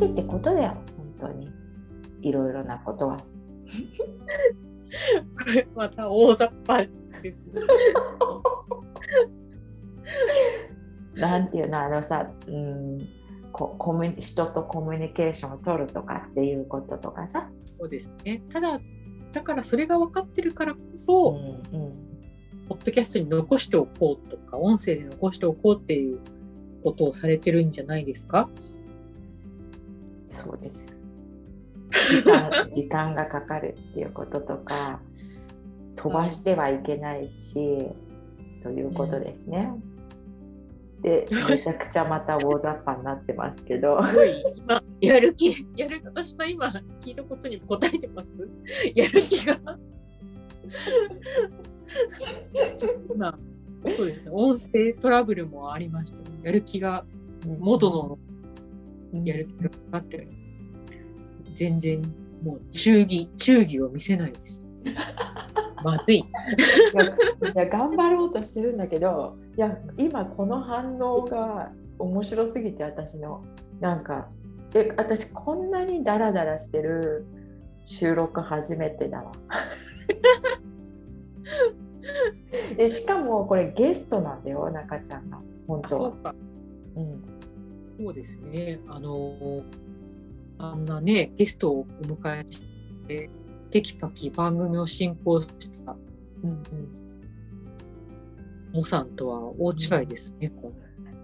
しいってことだよ本当にいろいろなことは。これまた大雑把です、ね。なんていうのあのさ、うん、こコミ人とコミュニケーションを取るとかっていうこととかさ。そうですね。ただ、だからそれが分かってるからこうそ、んうんポッドキャストに残しておこうとか、音声で残しておこうっていうことをされてるんじゃないですか？そうです。時間 時間がかかるっていうこととか飛ばしてはいけないし、ということですね。でめちゃくちゃまた大雑把になってますけどすごい、今、やる気、やる、私の今聞いたことに答えてます？やる気が？今、そうですね、音声トラブルもありましたね。やる気が、元のやる気がかかってる。全然、もう、忠義、忠義を見せないです。まずい。いや頑張ろうとしてるんだけどいや今この反応が面白すぎて私のなんかえ私こんなにダラダラしてる収録初めてだわ。でしかもこれゲストなんだよ中ちゃんが本あ、当はそう。か。うんそうですね。あの、あんなね、ゲストをお迎えして、テキパキ番組を進行したうんうんモさんとは大違いですね。こ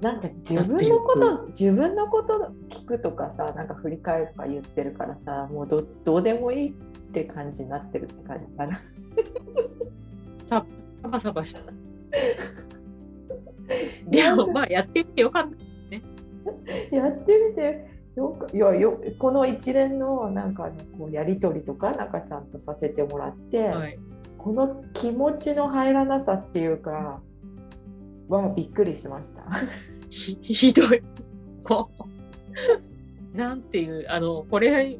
なんか自分のこと自分のこと聞くとかさなんか振り返るとか言ってるからさもうどどうでもいいって感じになってるって感じかな。サバサバした。でも、まあ、やってみてよかった。やってみてよくいやよこの一連のなんか、ね、こうやり取りとかなんかちゃんとさせてもらって、はい。この気持ちの入らなさっていうかはびっくりしました。ひひどい。なんていう、あの、これ、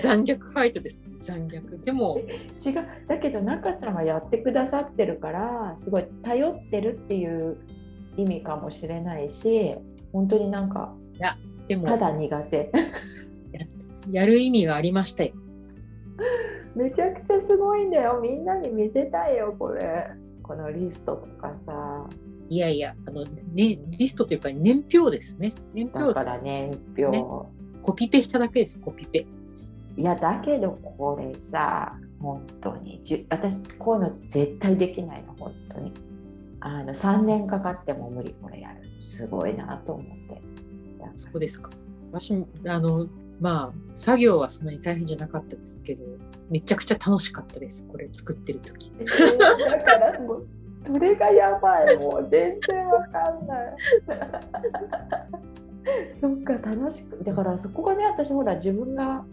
残虐ファイトです。残虐。でも、違うだけど中ちゃんがやってくださってるからすごい頼ってるっていう意味かもしれないし本当になんかでも、ただ苦手。やる意味がありましたよ。めちゃくちゃすごいんだよ。みんなに見せたいよこれ。このリストとかさ。いやいや、あの、ね、リストというか年表ですね。年表だから年表、ね。コピペしただけです、コピペ。いやだけどこれさ本当に。じゅ私こういうの絶対できないの本当にあの3年かかっても無理これやるすごいなと思ってそうですか。私、あの、まあ、作業はそんなに大変じゃなかったですけど、めちゃくちゃ楽しかったです、これ作ってる時。だからもうそれがやばいもう全然わかんない そっか楽しくだからそこがね私ほら自分が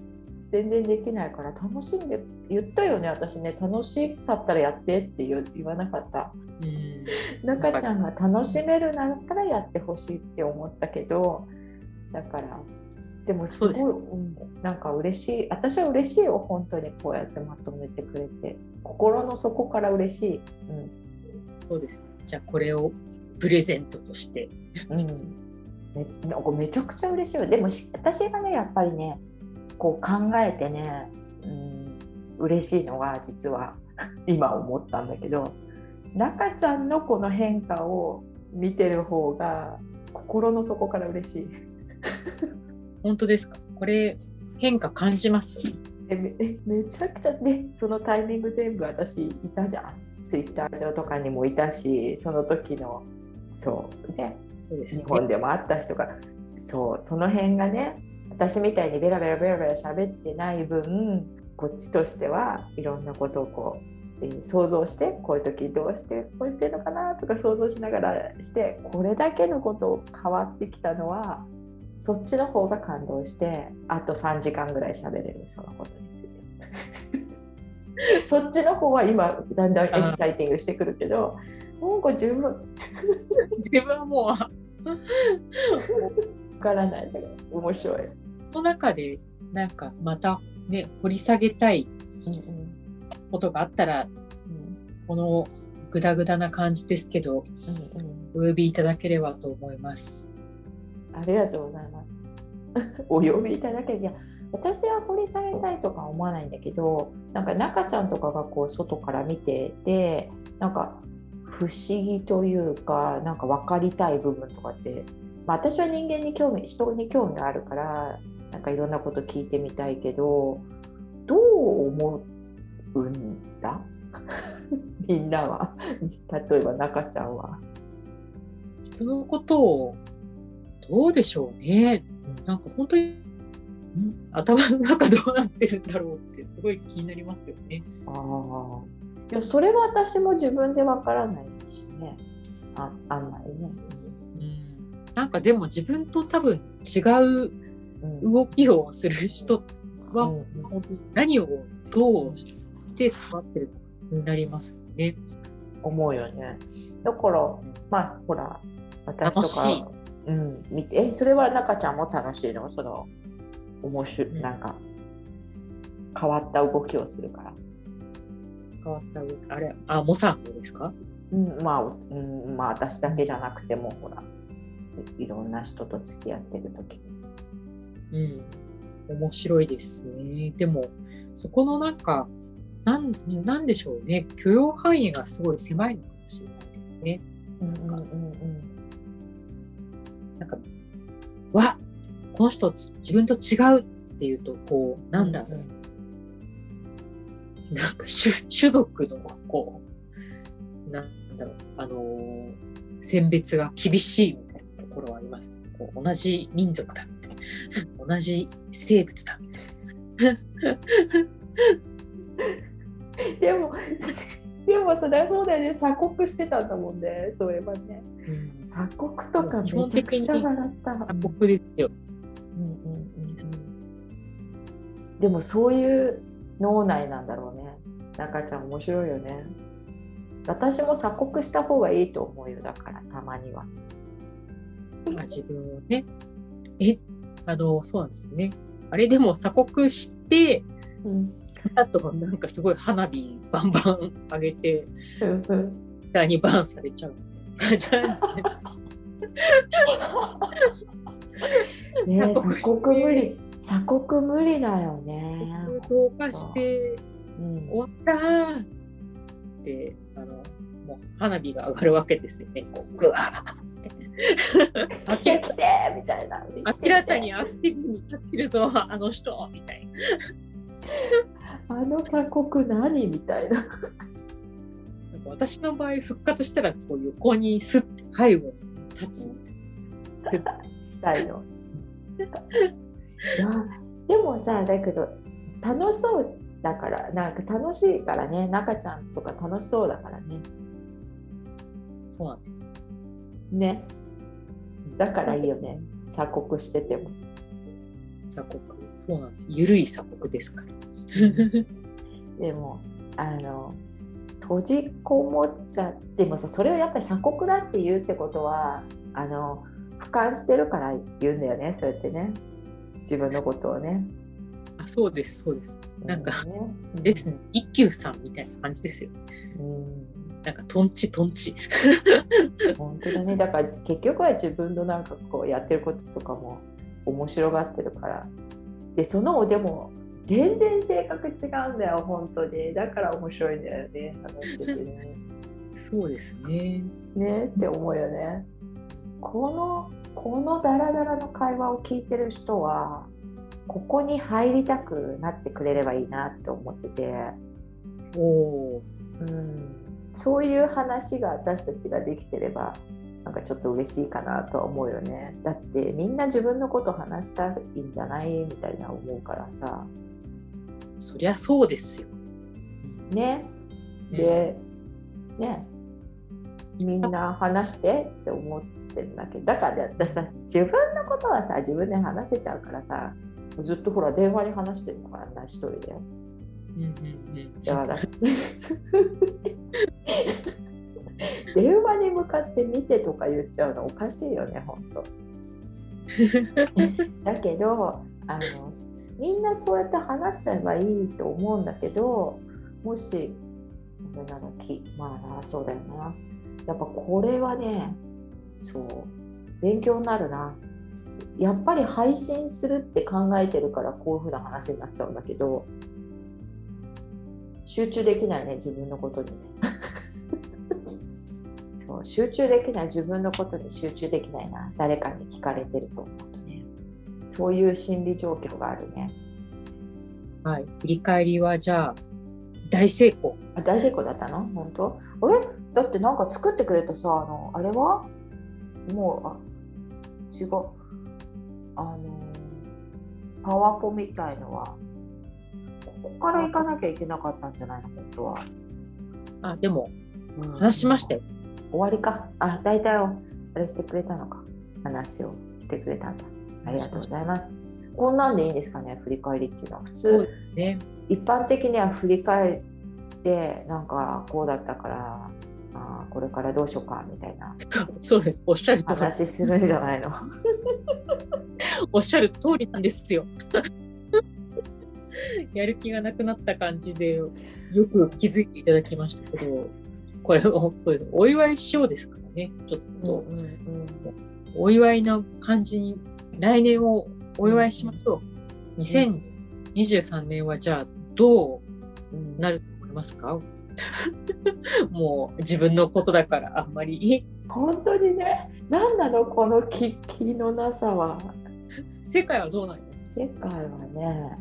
全然できないから楽しんで言ったよね私ね楽しかったらやってって言言わなかったうん。中ちゃんが楽しめるなったらやってほしいって思ったけどだからでもすごいなんか嬉しい。私は嬉しいよ本当にこうやってまとめてくれて心の底から嬉しい、うん。そうです。じゃあ、これをプレゼントとして。うん、めなんかめちゃくちゃ嬉しいよ。でもし私がねやっぱりねこう考えてね、うん、嬉しいのが実は今思ったんだけど中ちゃんのこの変化を見てる方が心の底から嬉しい。本当ですか？これ、変化感じます？えめちゃくちゃねそのタイミング全部私いたじゃんツイッター上とかにもいたしその時のそうねそうですね。日本でもあった人がそうその辺がね私みたいにベラベラベラベラ喋ってない分こっちとしてはいろんなことをこう、えー想像してこういう時どうしてこうしてるのかなとか想像しながらしてこれだけのこと変わってきたのはそっちの方が感動してあと3時間ぐらい喋れるそのことについて。そっちの方は今だんだんエキサイティングしてくるけどなんか十分自分はもう、わからないけど面白い。この中で、なんかまたね、掘り下げたいうんうんことがあったら、うんこのグダグダな感じですけど、うんうんお呼びいただければと思います。ありがとうございます。お呼びいただけいや私は掘り下げたいとか思わないんだけどなんか中ちゃんとかがこう外から見ててなんか不思議というかなんか分かりたい部分とかって、まあ、私は人間に興味人に興味があるからなんかいろんなこと聞いてみたいけどどう思うんだ？みんなは？例えば中ちゃんは？人のことをどうでしょうね？なんか本当に頭の中どうなってるんだろうってすごい気になりますよね。ああ。いやそれは私も自分でわからないしね。ああんまりね。うん、なんかでも自分と多分違う動きをする人は、本当に何をどうして育ってるになりますね。思うよね。だからまあほら私とか、うん、見てえそれは中ちゃんも楽しいの？その面白い、うん、なんか変わった動きをするから。変わった動き。あれあモサンですか？うん、まあ、うん、まあ私だけじゃなくてもほらいろんな人と付き合ってる時うん。面白いですね。でもそこのなんかなんなんでしょうね。許容範囲がすごい狭いのかもしれないですね。うんうんうんうん、なんかわこの人自分と違うっていうとこうなんだろう、うんなんか種種族のこうなんだろう。あのー、選別が厳しいみたいなところはあります、ね、こう同じ民族だみたいな。同じ生物だみたいな。でも でもそれはそうだよね。鎖国してたんだもんね。そういえばね、うん、鎖国とかめちゃくちゃ笑った。鎖国ですよ、うんうんうんうん、でもそういう脳内なんだろうね。中ちゃん面白いよね。私も鎖国した方がいいと思うよだからたまには。あ自分をね。えあのそうなんですよね。あれでも鎖国してうん、あとなん。かすごい花火バンバン上げて、第2バンされちゃう感じね鎖国無理鎖国無理だよね。同化して、うん、終わったってあのもう花火が上がるわけですよね。こうグワーって。来てみたいな。明らかにアクティブに立ってるぞあの人みたいな。あの鎖国何みたいな。私の場合復活したらこう横にスッて背後に立つしたいの。いやでもさだけど楽しそうだからなんか楽しいからね中ちゃんとか楽しそうだからね。そうなんですね。だからいいよね鎖国してても。鎖国そうなんです。ゆるい鎖国ですから。でもあの閉じこもっちゃってもさそれをやっぱり鎖国だって言うってことはあの俯瞰してるから言うんだよねそうやってね自分のことをね。あそうですそうです。なんか、ね、ですね一休さんみたいな感じですよ。うんなんかとんちとんち。本当だねだから結局は自分のなんかこうやってることとかも面白がってるからでそのでも全然性格違うんだよ本当に。だから面白いんだよね話しててね。そうですね。ねって思うよね。このこのダラダラの会話を聞いてる人はここに入りたくなってくれればいいなって思ってて。お、うん、そういう話が私たちができてればなんかちょっと嬉しいかなとは思うよね。だってみんな自分のこと話したいんじゃないみたいな思うからさ。そりゃそうですよ。ね。で、ね。みんな話してって思ってるんだけど。だからさ自分のことはさ自分で話せちゃうからさ。ずっとほら電話に話してるのからな一人で。うんうんうん、だ。か。ら 電話に向かって見てとか言っちゃうのおかしいよね本当 だけどあのみんなそうやって話しちゃえばいいと思うんだけどもしこれならきまあなそうだよな。やっぱこれはねそう勉強になるな。やっぱり配信するって考えてるからこういうふうな話になっちゃうんだけど集中できないね自分のことにね。そう集中できない自分のことに集中できないな誰かに聞かれてると思うとね。そういう心理状況があるね。はい。振り返りはじゃあ大成功。あ大成功だったの？本当？あれだってなんか作ってくれたさあのあれは？もうあ違う。あのパワポみたいのはここから行かなきゃいけなかったんじゃないの？本当は。あでも話しましたよ。終わりか。あ大体あれしてくれたのか。話をしてくれたんだ。ありがとうございます。こんなんでいいんですかね振り返りっていうのは。普通、ね、一般的には振り返ってなんかこうだったからあこれからどうしようかみたいなそうですおっしゃる通り話するんじゃないの おっしゃる通りなんですよ やる気がなくなった感じでよく気づいていただきましたけどこれをそうです。お祝いしようですからね。ちょっと、うんうんうん、お祝いの感じに来年をお祝いしましょう、うん、2023年はじゃあどうなると思いますか、もう自分のことだからあんまり。本当にね。何なのこの気気のなさは。世界はどうなの？世界はね。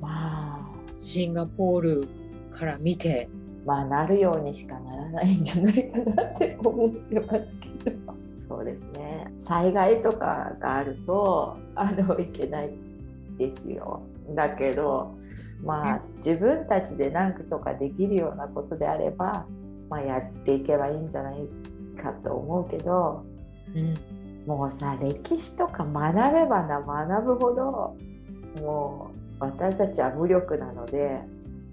まあ。シンガポールから見てまあなるようにしかならないんじゃないかなって思ってますけど。そうですね。災害とかがあるとあのいけないですよ。だけどまあ自分たちで何とかできるようなことであれば、まあ、やっていけばいいんじゃないかと思うけど、うん、もうさ歴史とか学べばな学ぶほどもう私たちは無力なので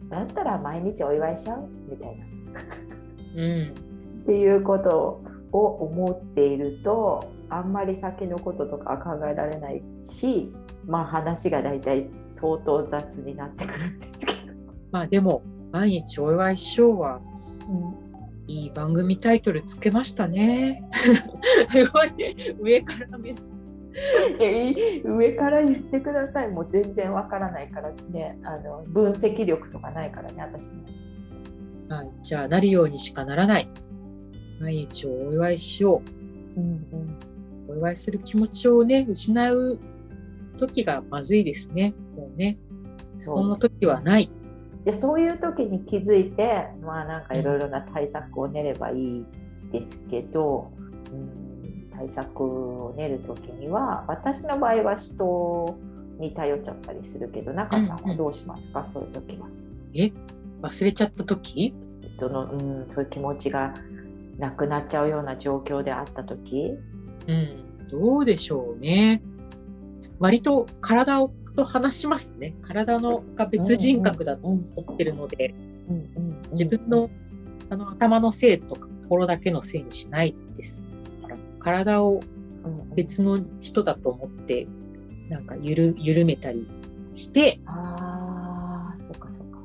だったら毎日お祝いしちゃう？みたいな。うん、っていうことを思っているとあんまり先のこととかは考えられないしまあ話が大体相当雑になってくるんですけど。まあでも毎日お祝いしようは、うん、いい番組タイトルつけましたね。すごい上から目 上から言ってください。もう全然わからないからですね。あの分析力とかないからね私も。は。い、じゃあなるようにしかならない。毎日をお祝いしよう、うんうん、お祝いする気持ちをね失う時がまずいですね。もうね。そんな時はない。でそういう時に気づいて、まあなんかいろいろな対策を練ればいいですけど、うん、対策を練る時には、私の場合は人に頼っちゃったりするけど、中ちゃんはどうしますか、うんうん、そういう時は。え？忘れちゃった時？その、うん、そういう気持ちがなくなっちゃうような状況であった時？うん、どうでしょうね。割と体をと話しますね。体のが別人格だと思ってるので、自分のあの頭のせいとか心だけのせいにしないです。体を別の人だと思って、なんかゆる緩めたりして。ああ、そっかそっか。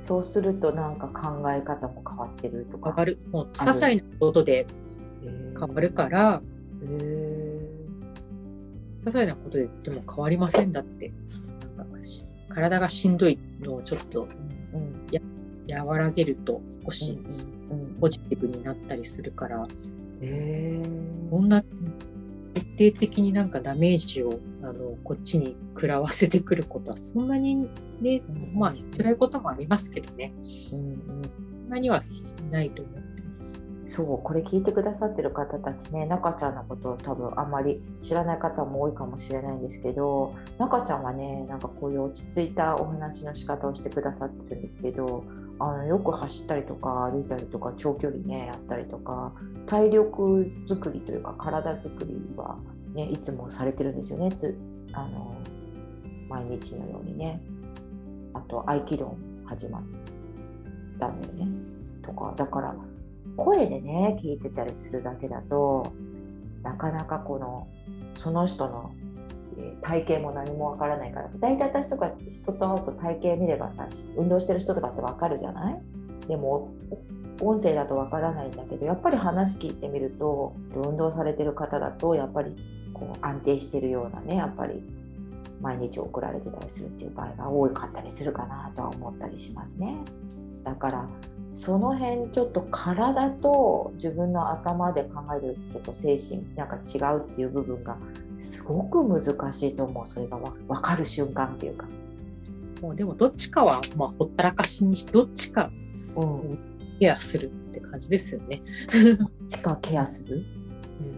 そうするとなんか考え方も変わってるとか。変わる。もう些細なことで変わるから。えー些細なことででも変わりませんだって。なんか体がしんどいのをちょっと、うん、や和らげると少しポジティブになったりするから、えー、こんな徹底的になんかダメージをあのこっちに食らわせてくることはそんなにね、まあ辛いこともありますけどね、うんうん、そんなにはないと思うそうこれ聞いてくださってる方たちね中ちゃんのことを多分あんまり知らない方も多いかもしれないんですけど中ちゃんはねなんかこういう落ち着いたお話の仕方をしてくださってるんですけどあのよく走ったりとか歩いたりとか長距離ねやったりとか体力作りというか体作りは、ね、いつもされてるんですよね。つあの毎日のようにね。あと合気道始まったんだよね。とかだから声でね聞いてたりするだけだとなかなかこのその人の体型も何もわからないから大体私とか人と会うと体型見ればさ運動してる人とかってわかるじゃない？でも音声だとわからないんだけどやっぱり話聞いてみると運動されてる方だとやっぱりこう安定してるようなねやっぱり毎日送られてたりするっていう場合が多かったりするかなとは思ったりしますね。だからその辺ちょっと体と自分の頭で考えることと精神なんか違うっていう部分がすごく難しいと思う。それが分かる瞬間っていうか。もうでもどっちかは、まあ、ほったらかしにしどっちかケアするって感じですよね。どっちかケアする、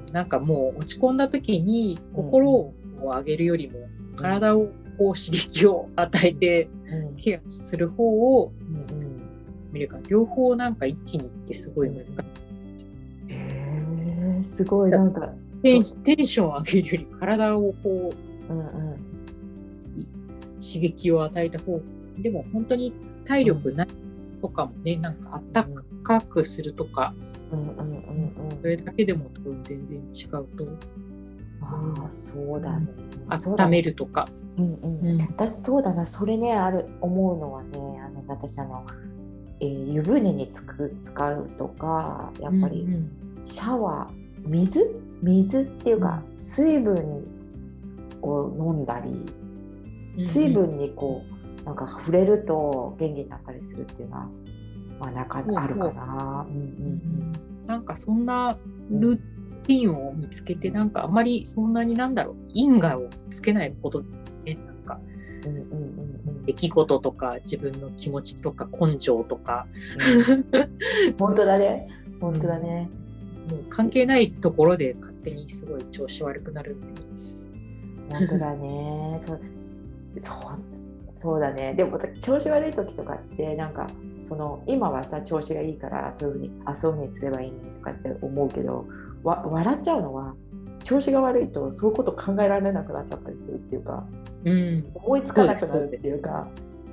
うん、なんかもう落ち込んだ時に心を上げるよりも体をこう刺激を与えてケアする方を見るか。両方なんか一気にってすごい難しい。すごい。なんかテンテンションを上げるより体をこう、うんうん、刺激を与えた方でも本当に体力ないとかもね、うん、なんかあったかくするとか、うんうんうんうん、それだけでも多分全然違うと。ああそうだね。温めるとか。うんうん。うん、私そうだなそれねある思うのはねあの私あの、えー、湯船につく使うとかやっぱりシャワー、水水っていうか水分を飲んだり水分にこうなんか触れると元気になったりするっていうのは、まあ、なかあるかな。なんかそんなルーティンを見つけてなんかあまりそんなになんだろう因果をつけないことねなんか。うんうんうん。出来事とか自分の気持ちとか根性とか、うん、本当だね。本当だね、もう関係ないところで勝手にすごい調子悪くなる本当だね。そうそうそうだね。でも調子悪い時とかってなんかその今はさ調子がいいからそういうふうにあそういうふうにすればいいのとかって思うけどわ笑っちゃうのは調子が悪いとそういうこと考えられなくなっちゃったりするっていうか、うん、思いつかなくなるっていうか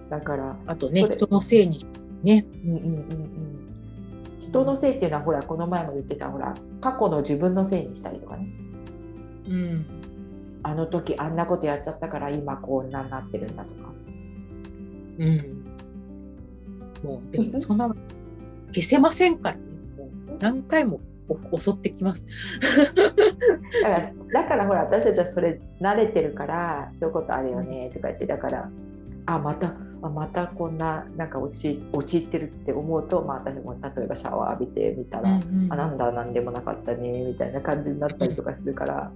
だからあとね人のせいにね、うんうんうんうん、人のせいっていうのはほらこの前も言ってたほら過去の自分のせいにしたりとかね、うん、あの時あんなことやっちゃったから今こんなになってるんだとか。うん。もうでも そんな消せませんからね。もう何回も襲ってきますだからだからほら私たちはそれ慣れてるからそういうことあるよねとか言ってだからあまたあまたこんななんか陥ってるって思うと、まあ、私も例えばシャワー浴びてみたら、うんうん、あなんだなんでもなかったねみたいな感じになったりとかするから。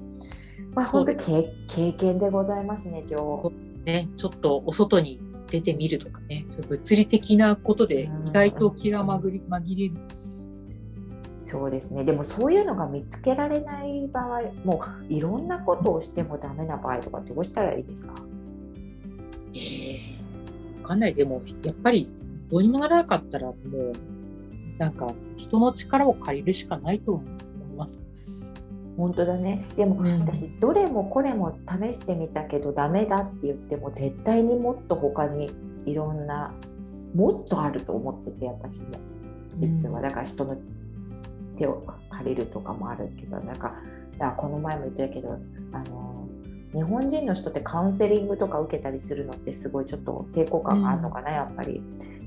まあ、本当経経験でございますね、今日。ね、ちょっとお外に出てみるとかね、物理的なことで意外と気が紛れ紛れる。そうですね、でもそういうのが見つけられない場合、もういろんなことをしてもダメな場合とか、どうしたらいいですか？えー、分かんない、でもやっぱりどうにもならなかったら、もうなんか人の力を借りるしかないと思います。本当だね。でも、うん、私どれもこれも試してみたけどダメだって言っても絶対にもっと他にいろんなもっとあると思ってて私も。実は。だから人の手を借りるとかもあるけどなんかこの前も言ってたけどあの日本人の人ってカウンセリングとか受けたりするのってすごいちょっと抵抗感があるのかな、うん、やっぱり。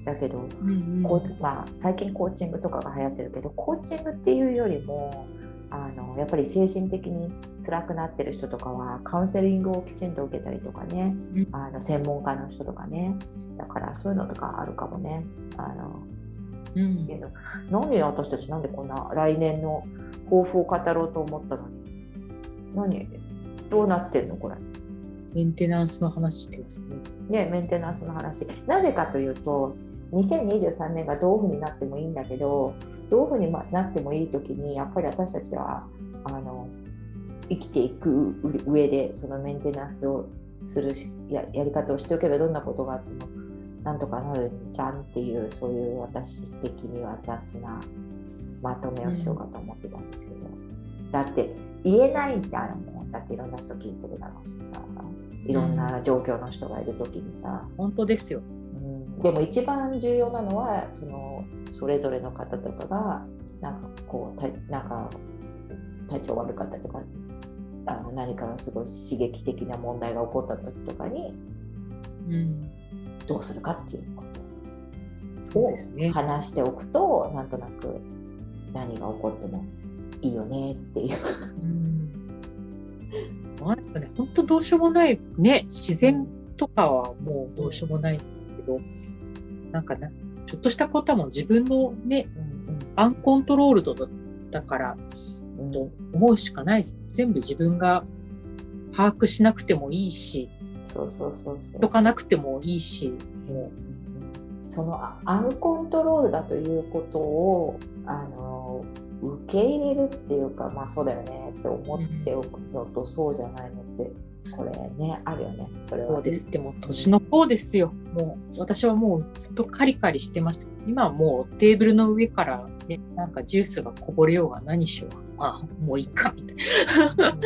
だけど、うんうん、まあ、最近コーチングとかが流行ってるけどコーチングっていうよりもあのやっぱり精神的に辛くなってる人とかはカウンセリングをきちんと受けたりとかね、うん、あの専門家の人とかねだからそういうのとかあるかもね。あのうん、何私たちなんでこんな来年の抱負を語ろうと思ったのに何？どうなってんのこれ？メンテナンスの話してますね。ねメンテナンスの話。なぜかというと2023年がどういうふうになってもいいんだけどどういうふうになってもいい時にやっぱり私たちはあの生きていく上でそのメンテナンスをするややり方をしておけばどんなことがあってもなんとかなるじゃんっていうそういう私的には雑なまとめをしようかと思ってたんですけど、うん、だって言えないんだもんだっていろんな人聞いてるだろうしさいろんな状況の人がいる時にさ、うん、本当ですよ。でも一番重要なのはそのそれぞれの方とかがなんかこうたなんか体調悪かったとかあの何かすごい刺激的な問題が起こった時とかに、うん、どうするかっていうこと。を話しておくと、ね、なんとなく何が起こってもいいよねっていう、うんなん。ですかね本当どうしようもないね自然とかはもうどうしようもないんだけど、なんかなちょっとしたことはもう自分のね、アンコントロールドだからと思うしかないです全部自分が把握しなくてもいいしそうそうそうそう。とかなくてもいいしもう。そのアンコントロールだということをあの受け入れるっていうかまあそうだよねって思っておくのと、そうじゃないのってこれねあるよね。それはそうですでも年の方ですよ。もう私はもうずっとカリカリしてました。今はもうテーブルの上からねなんかジュースがこぼれようが何しようがまあもういいかみたいな。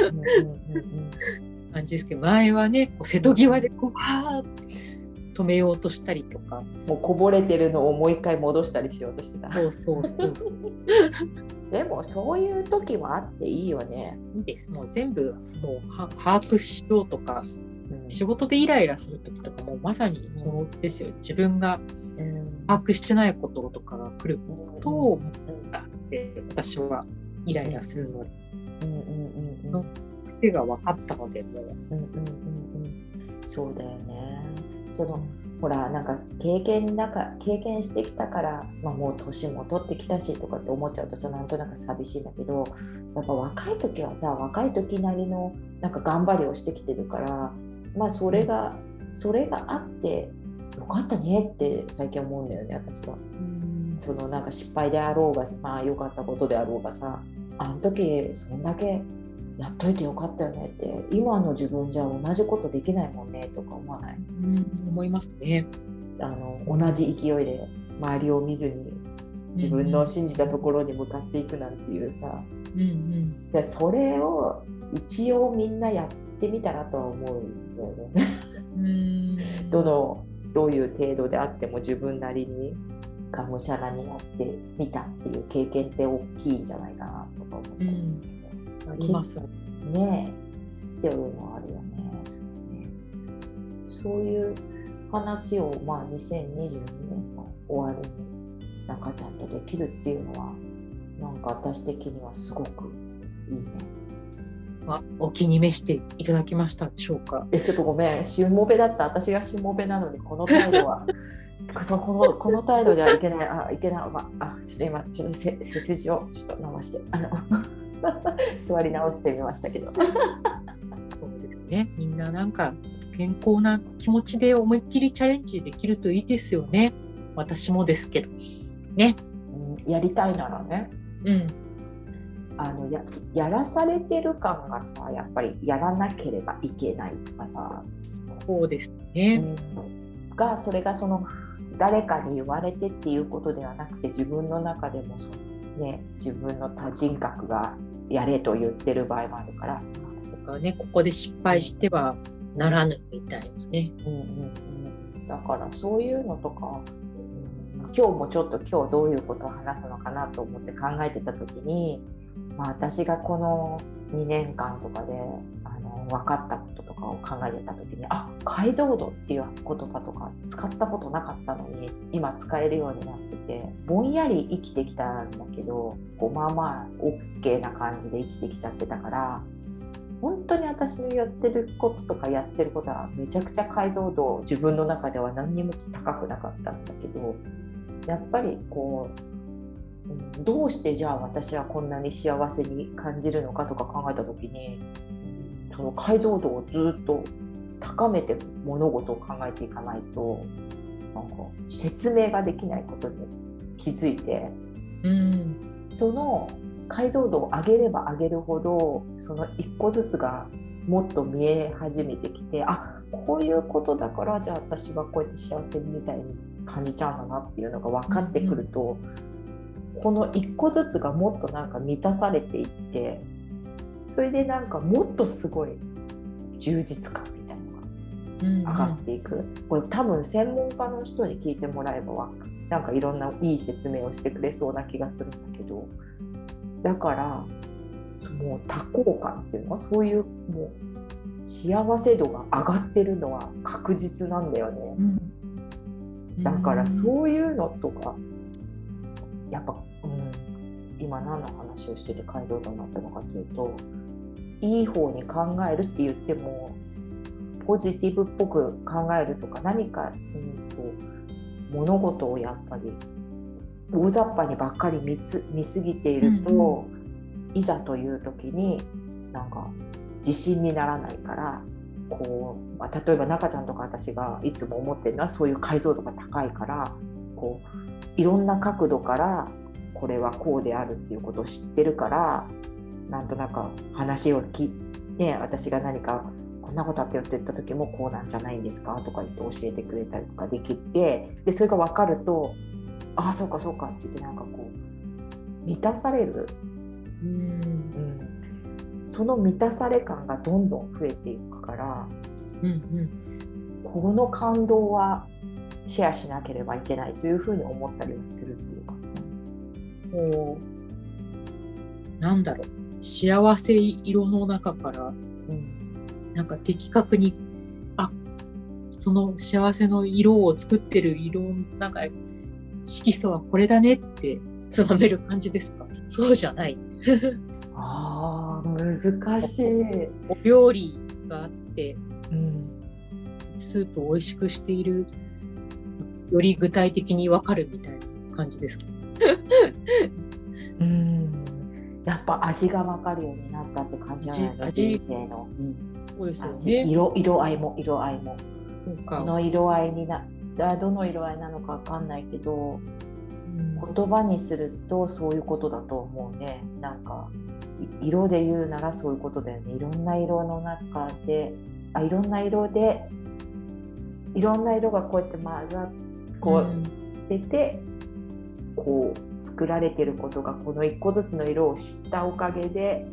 感じですけど前はねこう瀬戸際でこうわーって止めようとしたりとか。もうこぼれてるのをもう一回戻したりしようとしてた。そうそうそうでもそういう時はあっていいよね。いいです。もう全部もう把握しようとか、うん、仕事でイライラする時とかもまさにそうですよ、自分が把握してないこととかが来ることをあって私はイライラするので、うん。うん。うん。うん、癖が分かったのでもう,、うん。うん。うん。うん、そうだよねそのほらなんか経験なんか経験してきたから、まあ、もう年も取ってきたしとかって思っちゃうとさなんとなく寂しいんだけどやっぱ若い時はさ若い時なりのなんか頑張りをしてきてるからまあそれが、それがあってよかったねって最近思うんだよね私は。そのなんか失敗であろうがまあ良かったことであろうがさあの時そんだけやっといてよかったよねって今の自分じゃ同じことできないもんねとか思わない、うん、思いますね。あの同じ勢いで周りを見ずに自分の信じたところに向かっていくなんていうさ、うんうん、でそれを一応みんなやってみたらとは思うんだよね。うん。どのどういう程度であっても自分なりにがむしゃらになってみたっていう経験って大きいんじゃないかなとか思ったりす。る。うんあります。ね。っていうのはあるよね。そういう話を、まあ、2022年の終わりに中ちゃんとできるっていうのはなんか私的にはすごくいいね。あお気に召していただきましたでしょうか。えちょっとごめん。しもべだった。私がしもべなのにこの態度はそ このこの態度ではいけない。あいけない、まあ、ちょっと今ちょっと背筋をちょっと伸ばしてあの 座り直してみましたけど。そうですね。みんななんか健康な気持ちで思いっきりチャレンジできるといいですよね。私もですけど。ね。うん、やりたいならね。うん。あのややらされてる感がさやっぱりやらなければいけないとかさそうですね、うん、がそれがその誰かに言われてっていうことではなくて自分の中でもそのね、自分の多人格がやれと言ってる場合もあるから。とかね、ここで失敗してはならぬみたいなね。うんうんうん、だからそういうのとか、うん、今日もちょっと今日どういうことを話すのかなと思って考えてた時に、まあ、私がこの2年間とかであの分かったこととかを考えてた時にあ解像度っていう言葉とか使ったことなかったのに今使えるようになっててぼんやり生きてきたんだけどこうまあまあ OK な感じで生きてきちゃってたから本当に私のやってることとかやってることはめちゃくちゃ解像度自分の中では何にも高くなかったんだけどやっぱりこうどうしてじゃあ私はこんなに幸せに感じるのかとか考えた時にその解像度をずっと高めて物事を考えていかないとなんか説明ができないことに気づいて、うん、その解像度を上げれば上げるほどその一個ずつがもっと見え始めてきてあこういうことだからじゃあ私はこうやって幸せみたいに感じちゃうんだなっていうのが分かってくると、うん、この一個ずつがもっとなんか満たされていってそれでなんかもっとすごい充実感みたいなのが上がっていく、うんうん、これ多分専門家の人に聞いてもらえばなんかいろんないい説明をしてくれそうな気がするんだけど。だからもう多幸感っていうのはそういうもう幸せ度が上がってるのは確実なんだよね、うん、だからそういうのとかやっぱ、うん、今何の話をしてて解像度になったのかというといい方に考えるって言ってもポジティブっぽく考えるとか何か、うんと、物事をやっぱり大雑把にばっかり見つ見すぎていると、うんうん、いざという時になんか自信にならないからこう、まあ、例えば中ちゃんとか私がいつも思ってるのはそういう解像度が高いからこういろんな角度からこれはこうであるっていうことを知ってるからなんとなく話を聞いて私が何かこんなことあってよって言った時もこうなんじゃないんですかとか言って教えてくれたりとかできてでそれが分かるとああそうかそうかって言ってなんかこう満たされる。うん、うんその満たされ感がどんどん増えていくから、うんうん、この感動はシェアしなければいけないというふうに思ったりはするっていうか。こうなんだろう幸せ色の中から、うん、なんか的確にあその幸せの色を作ってる色なんか色素はこれだねってつまめる感じですか？そうじゃない。あ難しい。お料理があって、うん、スープを美味しくしているより具体的にわかるみたいな感じですか うんやっぱ味がわかるようになったって感じじゃない？人生の、うん、そうですよね。色色合いも色合いも。そうか。この色合いになどの色合いなのかわかんないけど、うん、言葉にするとそういうことだと思うね。なんか色で言うならそういうことだよね。いろんな色の中であいろんな色でいろんな色がこうやって混ざってこう出て、うん、こう作られてることがこの一個ずつの色を知ったおかげで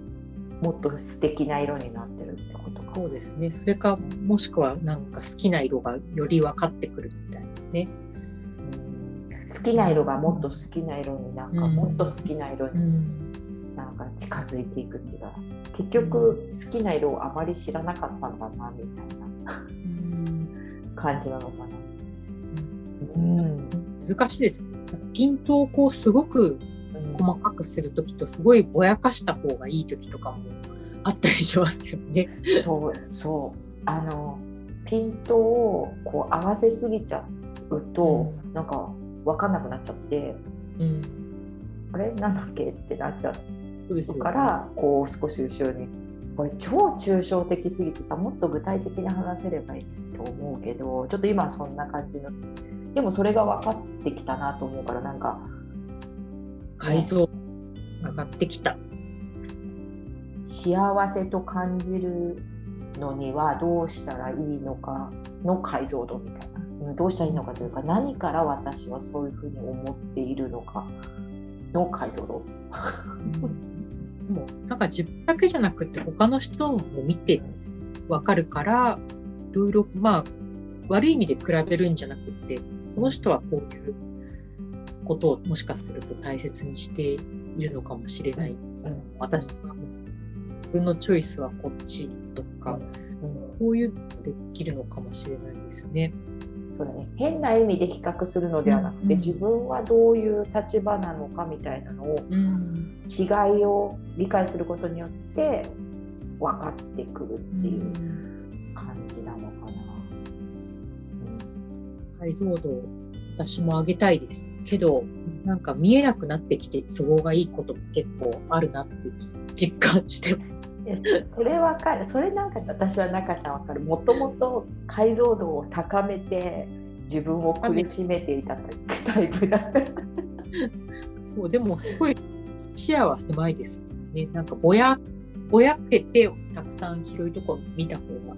もっと素敵な色になってるってことか。そうですね。それかもしくはなんか好きな色がより分かってくるみたいなね。好きな色がもっと好きな色になんかもっと好きな色になんか近づいていくっていうか結局好きな色をあまり知らなかったんだなみたいな。感じなのかな。うん、難しいですよ。ね。ピントをこうすごく細かくする時とすごいぼやかした方がいい時とかもあったりしますよね。そうそう。あのピントをこう合わせすぎちゃうと、うん、なんか分かんなくなっちゃって、うん、あれ？なんだっけ？ってなっちゃうから、こう少し後ろに。これ超抽象的すぎてさもっと具体的に話せればいいと思うけどちょっと今はそんな感じのでもそれが分かってきたなと思うからなんか階層上がってきた。幸せと感じるのにはどうしたらいいのかの解像度みたいな。どうしたらいいのかというか何から私はそういうふうに思っているのかの解像度。もうなんか自分だけじゃなくて他の人も見て分かるからいろいろまあ悪い意味で比べるんじゃなくてこの人はこういうことをもしかすると大切にしているのかもしれない。うん、私は自分のチョイスはこっちとか、うん、こういうのできるのかもしれないですね。そうだね、変な意味で比較するのではなくて、うん、自分はどういう立場なのかみたいなのを、うん、違いを理解することによって分かってくるっていう感じなのかな。解像度私も上げたいですけどなんか見えなくなってきて都合がいいことも結構あるなって実感してます。それわかるそれなんか私は中ちゃんわかるもともと解像度を高めて自分を苦しめていたタイプだそうでもすごい視野は狭いですねなんかぼやぼやけてたくさん広いところ見た方が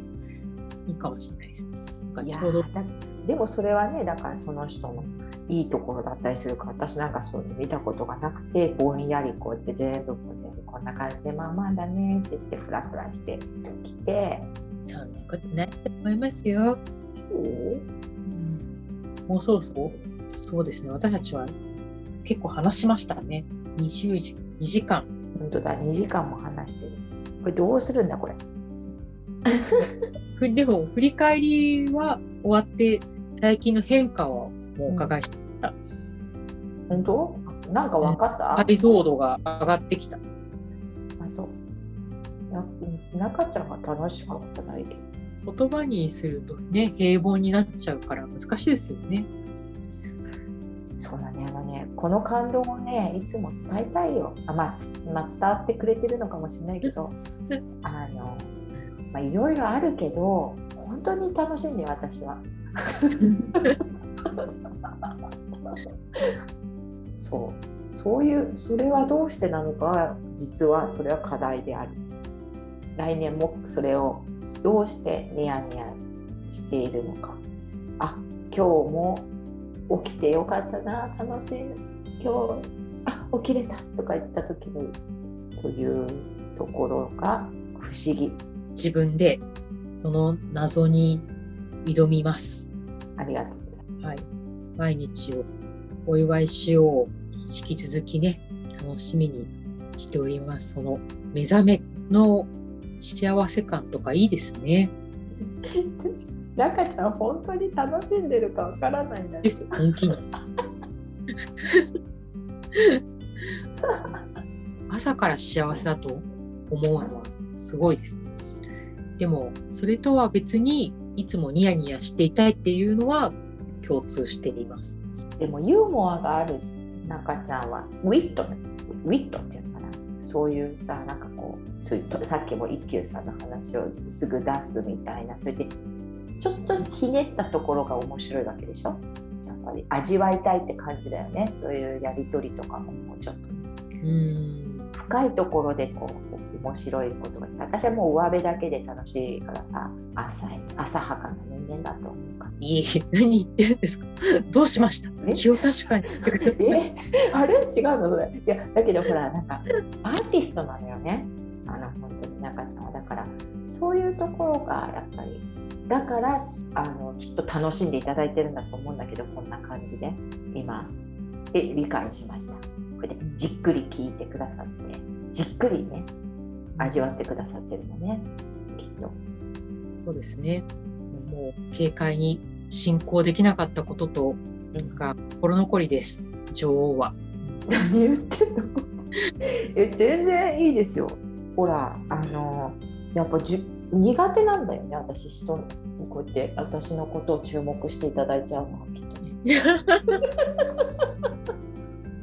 いいかもしれないですね。なんかちょうどでもそれはねだからその人のいいところだったりするから私なんかそういうの見たことがなくてぼんやりこうやって全部こう、ね、こんな感じでまあまあだねって言ってフラフラしてきてそんなことないと思いますよ。うん、もうそろそろそうですね私たちは結構話しましたね20時2時間。本当だ2時間も話してる。これどうするんだこれ。でも振り返りは終わって最近の変化をもうお伺いした。本当？なんか分かった、解像度が上がってきた。あそう。な中ちゃんが楽しかったな言葉にするとね平凡になっちゃうから難しいですよね。そうだね。あのねこの感動をねいつも伝えたいよ。あ、まあ、まあ、伝わってくれてるのかもしれないけど。あの、まあ、いろいろあるけど本当に楽しんで私は。そう。そういうそれはどうしてなのか実はそれは課題である。来年もそれをどうしてニヤニヤしているのか。あ今日も起きてよかったな楽しい。今日あ起きれたとか言った時にというところが不思議。自分でこの謎に挑みます。ありがとうございます、はい、毎日をお祝いしよう。引き続きね楽しみにしております。その目覚めの幸せ感とかいいですね。中ちゃん本当に楽しんでるかわからないんだですよ本気に。朝から幸せだと思うのはすごいです。でもそれとは別にいつもニヤニヤしていたいっていうのは共通しています。でもユーモアがある中ちゃんはウィットウィットっていうのかな。そういうさなんかこうそういうさっきも一休さんの話をすぐ出すみたいな。それでちょっとひねったところが面白いわけでしょ。やっぱり味わいたいって感じだよね。そういうやり取りとかももうちょっと。うん深いところでこう面白いことがさ私はもう上辺だけで楽しいからさ浅い浅はかな人間だと思うから。いい。何言ってるんですか？どうしました？気を確かに。え？あれ？違うの？じゃだけどほらなんかアーティストなのよね。あの本当に。中ちゃんは。だからそういうところがやっぱりだからあのきっと楽しんでいただいてるんだと思うんだけどこんな感じで今え理解しましたこれでじっくり聞いてくださってじっくりね味わってくださってるのねきっと。そうですね。もう軽快に進行できなかったこととなんか心残りです。女王は。何言ってんの？え全然いいですよ。ほらあのやっぱじ苦手なんだよね私人にこうやって私のことを注目していただいちゃうのはきっとね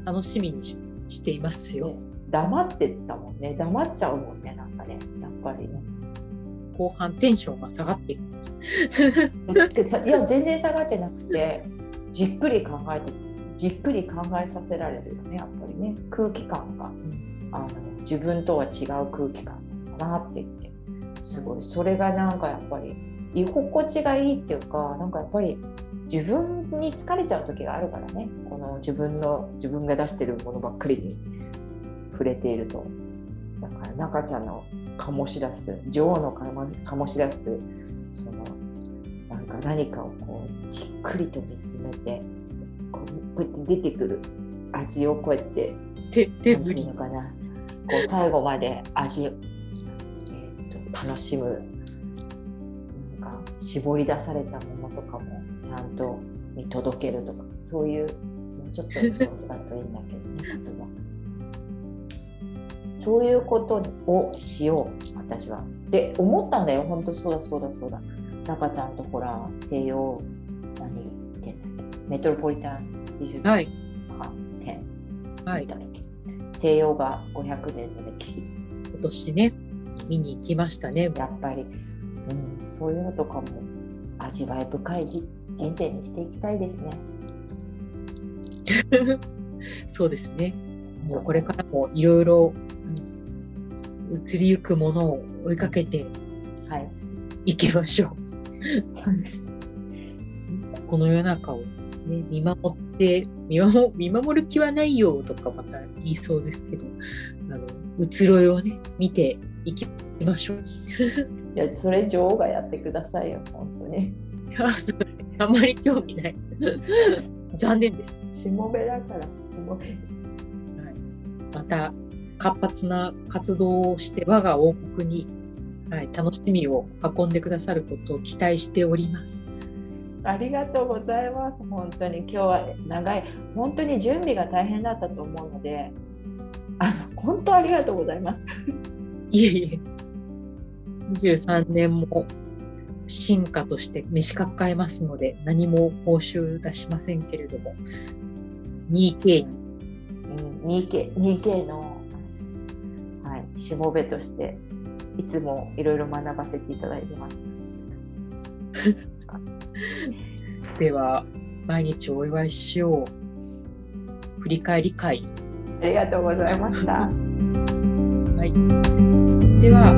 楽しみにししていますよ、黙ってたもんね。黙っちゃうもんねなんかね。やっぱりね。後半テンションが下がっていくいや全然下がってなくてじっくり考えてじっくり考えさせられるよねやっぱりね。空気感が、あの自分とは違う空気感だなって言って。すごい。それがなんかやっぱり居心地がいいっていうかなんかやっぱり自分に疲れちゃう時があるからね。この自分の自分が出してるものばっかりに触れていると。だから中ちゃんの醸し出す女王の醸し出すそのなんか何かをこうじっくりと見つめてこうやって出てくる味をこうやって手手振りのかな。こう最後まで味、えーと、楽しむ。なんか絞り出されたものとかもちゃんと見届けるとかそういうもうちょっとだといいんだけどね そういうことをしよう私は。で思ったんだよ。本当そうだそうだそうだ。中ちゃんとほら西洋何言ってんだっけ？メトロポリタン美術館。展、はい、西洋画500年の歴史。今年ね見に行きましたねやっぱり、うん、そういうのとかも味わい深い人生にしていきたいですね。そうですね。もうこれからもいろいろ移りゆくものを追いかけていきましょう。そうです。この世の中を、ね、見守って見守見守る気はないよとかまた言いそうですけどあの移ろいをね見ていきましょう。いやそれ女王がやってくださいよ本当に。あそれあまり興味ない。残念です。しもべだからしもべ。はい、また活発な活動をして我が王国に、はい、楽しみを運んでくださることを期待しております。ありがとうございます。本当に今日は長い、本当に準備が大変だったと思うので、あの本当ありがとうございます。いえいえ、23年も進化として召し抱えますので何も報酬出しませんけれども。2K に、うん、2K, 2K の、はい、しもべとしていつもいろいろ学ばせていただいてます。では毎日お祝いしよう。振り返り会。ありがとうございました。はい、では